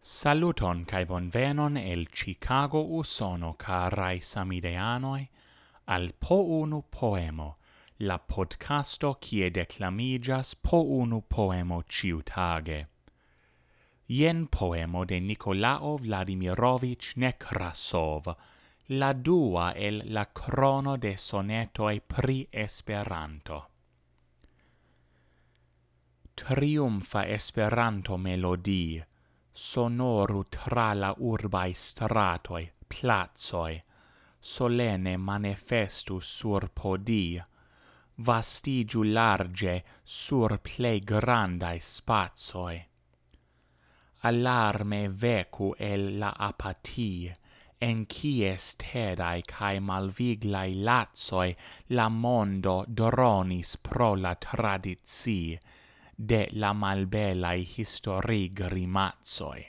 Saluton kai bonvenon el Chicago Usono carai samideanoi al po unu poemo la podcasto kie declamigas po unu poemo ciutage. Jen poemo de Nikolao Vladimirovich Nekrasov, la dua el la crono de sonetoi pri Esperanto. Triumfa Esperanto melodie, sonoru tra la urbae stratoi, plazoi, solene manifestu sur podi, vastigiu large sur plei grandai spazoi. Allarme vecu el la apatie, en cies tedae cae malviglai lazoi la mondo dronis pro la tradizie, de la malbelai histori grimazoi.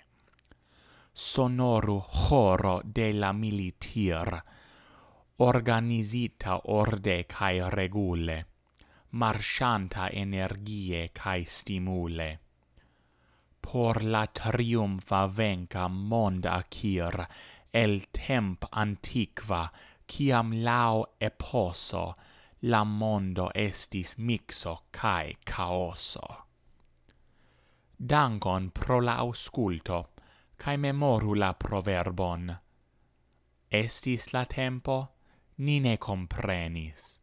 Sonoru horo de la militir, organizita orde cae regule, marchanta energie cae stimule. Por la triumfa venca mond acir, el temp antiqua, ciam lao eposo, la mondo estis mixo cae caoso. Dankon pro la ausculto, cae memoru la proverbon. Estis la tempo, ni ne comprenis.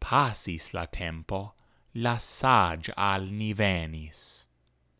Pasis la tempo, la sage al ni venis.